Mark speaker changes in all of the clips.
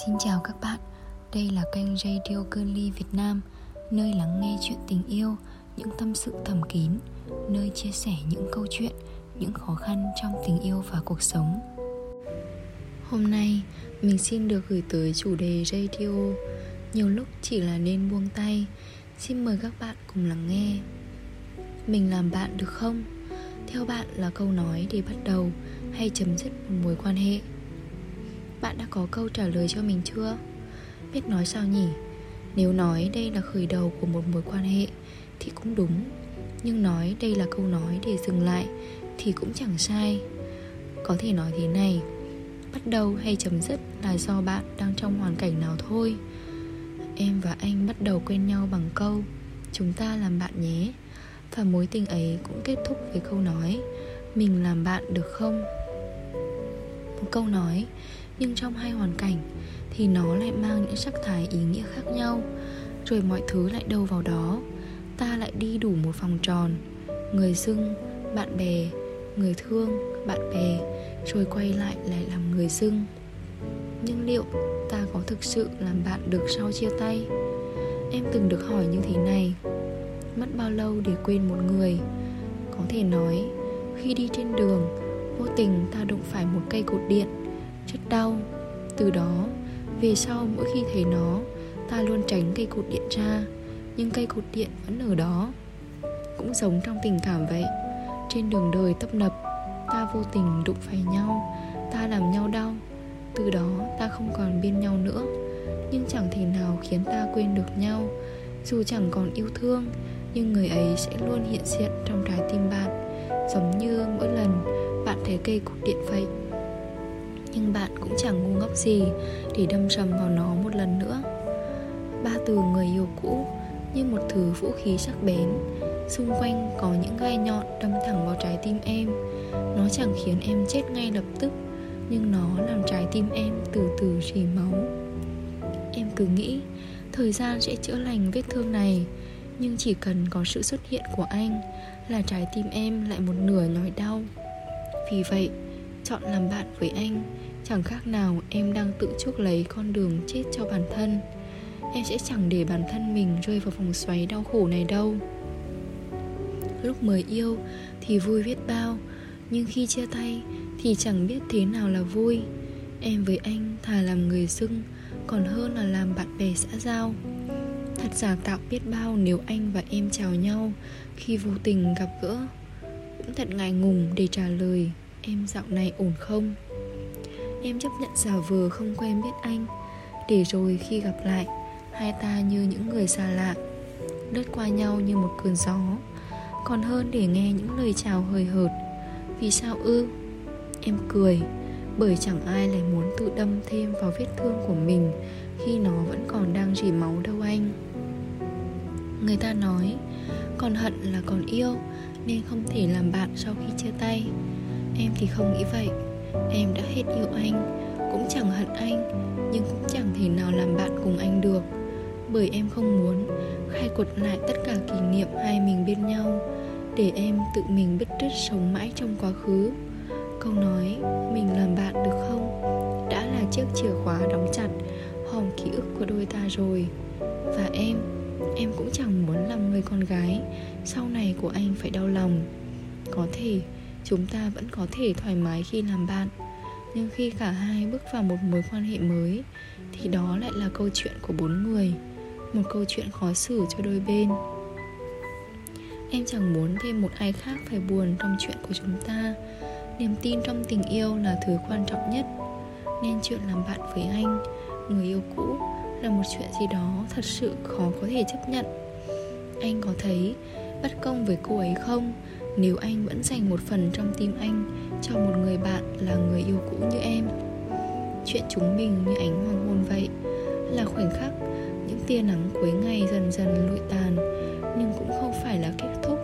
Speaker 1: Xin chào các bạn, đây là kênh Radio Girly Việt Nam Nơi lắng nghe chuyện tình yêu, những tâm sự thầm kín Nơi chia sẻ những câu chuyện, những khó khăn trong tình yêu và cuộc sống. Hôm nay, mình xin được gửi tới chủ đề radio. Nhiều lúc chỉ là nên buông tay Xin mời các bạn cùng lắng nghe. Mình làm bạn được không? Theo bạn là câu nói để bắt đầu hay chấm dứt một mối quan hệ? Bạn đã có câu trả lời cho mình chưa? Biết nói sao nhỉ? Nếu nói đây là khởi đầu của một mối quan hệ thì cũng đúng, Nhưng nói đây là câu nói để dừng lại thì cũng chẳng sai Có thể nói thế này, Bắt đầu hay chấm dứt là do bạn đang trong hoàn cảnh nào thôi Em và anh bắt đầu quen nhau bằng câu, Chúng ta làm bạn nhé Và mối tình ấy cũng kết thúc với câu nói, Mình làm bạn được không? Một câu nói nhưng trong hai hoàn cảnh thì nó lại mang những sắc thái ý nghĩa khác nhau. Rồi mọi thứ lại đâu vào đó. Ta lại đi đủ một vòng tròn. Người dưng bạn bè, người thương, bạn bè, rồi quay lại lại làm người dưng nhưng liệu ta có thực sự làm bạn được sau chia tay? Em từng được hỏi như thế này. Mất bao lâu để quên một người? Có thể nói, khi đi trên đường, vô tình ta đụng phải một cây cột điện rất đau. Từ đó, về sau mỗi khi thấy nó, ta luôn tránh cây cột điện ra, nhưng cây cột điện vẫn ở đó. Cũng giống trong tình cảm vậy, trên đường đời tấp nập, ta vô tình đụng phải nhau, ta làm nhau đau. Từ đó, ta không còn bên nhau nữa, nhưng chẳng thể nào khiến ta quên được nhau. Dù chẳng còn yêu thương, nhưng người ấy sẽ luôn hiện diện trong trái tim bạn. Giống như mỗi lần bạn thấy cây cột điện vậy nhưng bạn cũng chẳng ngu ngốc gì để đâm sầm vào nó một lần nữa. Ba từ người yêu cũ như một thứ vũ khí sắc bén. Xung quanh có những gai nhọn đâm thẳng vào trái tim em. Nó chẳng khiến em chết ngay lập tức, nhưng nó làm trái tim em từ từ rỉ máu. Em cứ nghĩ, thời gian sẽ chữa lành vết thương này, nhưng chỉ cần có sự xuất hiện của anh là trái tim em lại một nửa nhói đau. Vì vậy chọn làm bạn với anh. Chẳng khác nào em đang tự chuốc lấy con đường chết cho bản thân. Em sẽ chẳng để bản thân mình rơi vào vòng xoáy đau khổ này đâu. Lúc mới yêu thì vui biết bao, nhưng khi chia tay thì chẳng biết thế nào là vui. Em với anh thà làm người dưng, còn hơn là làm bạn bè xã giao. Thật giả tạo biết bao nếu anh và em chào nhau khi vô tình gặp gỡ. Cũng thật ngại ngùng để trả lời em dạo này ổn không? Em chấp nhận giả vờ không quen biết anh. Để rồi khi gặp lại, hai ta như những người xa lạ, lướt qua nhau như một cơn gió. Còn hơn để nghe những lời chào hời hợt. Vì sao ư? Em cười, bởi chẳng ai lại muốn tự đâm thêm vào vết thương của mình khi nó vẫn còn đang rỉ máu đâu anh. Người ta nói còn hận là còn yêu, nên không thể làm bạn sau khi chia tay em thì không nghĩ vậy. Em đã hết yêu anh, cũng chẳng hận anh, nhưng cũng chẳng thể nào làm bạn cùng anh được. Bởi em không muốn khai quật lại tất cả kỷ niệm hai mình bên nhau, để em tự mình bứt rứt sống mãi trong quá khứ. Câu nói, mình làm bạn được không? đã là chiếc chìa khóa đóng chặt hòm ký ức của đôi ta rồi. Và em em cũng chẳng muốn làm người con gái sau này của anh phải đau lòng. Có thể chúng ta vẫn có thể thoải mái khi làm bạn. Nhưng khi cả hai bước vào một mối quan hệ mới, thì đó lại là câu chuyện của bốn người. Một câu chuyện khó xử cho đôi bên. Em chẳng muốn thêm một ai khác phải buồn trong chuyện của chúng ta. Niềm tin trong tình yêu là thứ quan trọng nhất. Nên chuyện làm bạn với anh, người yêu cũ, là một chuyện gì đó thật sự khó có thể chấp nhận. Anh có thấy bất công với cô ấy không? Nếu anh vẫn dành một phần trong tim anh cho một người bạn là người yêu cũ như em, chuyện chúng mình như ánh hoàng hôn vậy là khoảnh khắc những tia nắng cuối ngày dần dần lụi tàn. Nhưng cũng không phải là kết thúc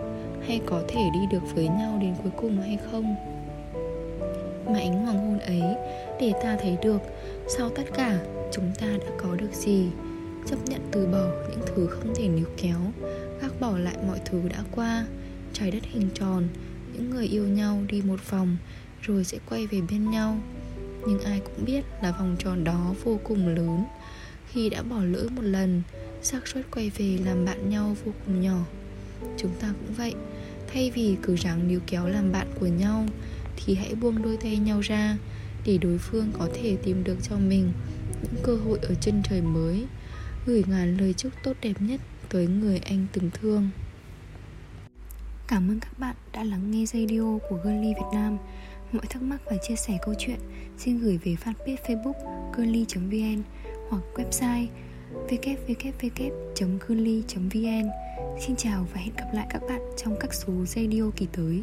Speaker 1: hay có thể đi được với nhau đến cuối cùng hay không. Mà ánh hoàng hôn ấy, để ta thấy được sau tất cả, chúng ta đã có được gì? Chấp nhận từ bỏ những thứ không thể níu kéo, gác bỏ lại mọi thứ đã qua trái đất hình tròn, những người yêu nhau đi một vòng, rồi sẽ quay về bên nhau. Nhưng ai cũng biết là vòng tròn đó vô cùng lớn. Khi đã bỏ lỡ một lần, xác suất quay về làm bạn nhau vô cùng nhỏ. Chúng ta cũng vậy. Thay vì cứ ráng níu kéo làm bạn của nhau, Thì hãy buông đôi tay nhau ra, Để đối phương có thể tìm được cho mình Những cơ hội ở chân trời mới, Gửi ngàn lời chúc tốt đẹp nhất Tới người anh từng thương. Cảm ơn các bạn đã lắng nghe radio của Girly Việt Nam Mọi thắc mắc và chia sẻ câu chuyện, xin gửi về fanpage facebook girly.vn hoặc website www.girly.vn Xin chào và hẹn gặp lại các bạn trong các số radio kỳ tới.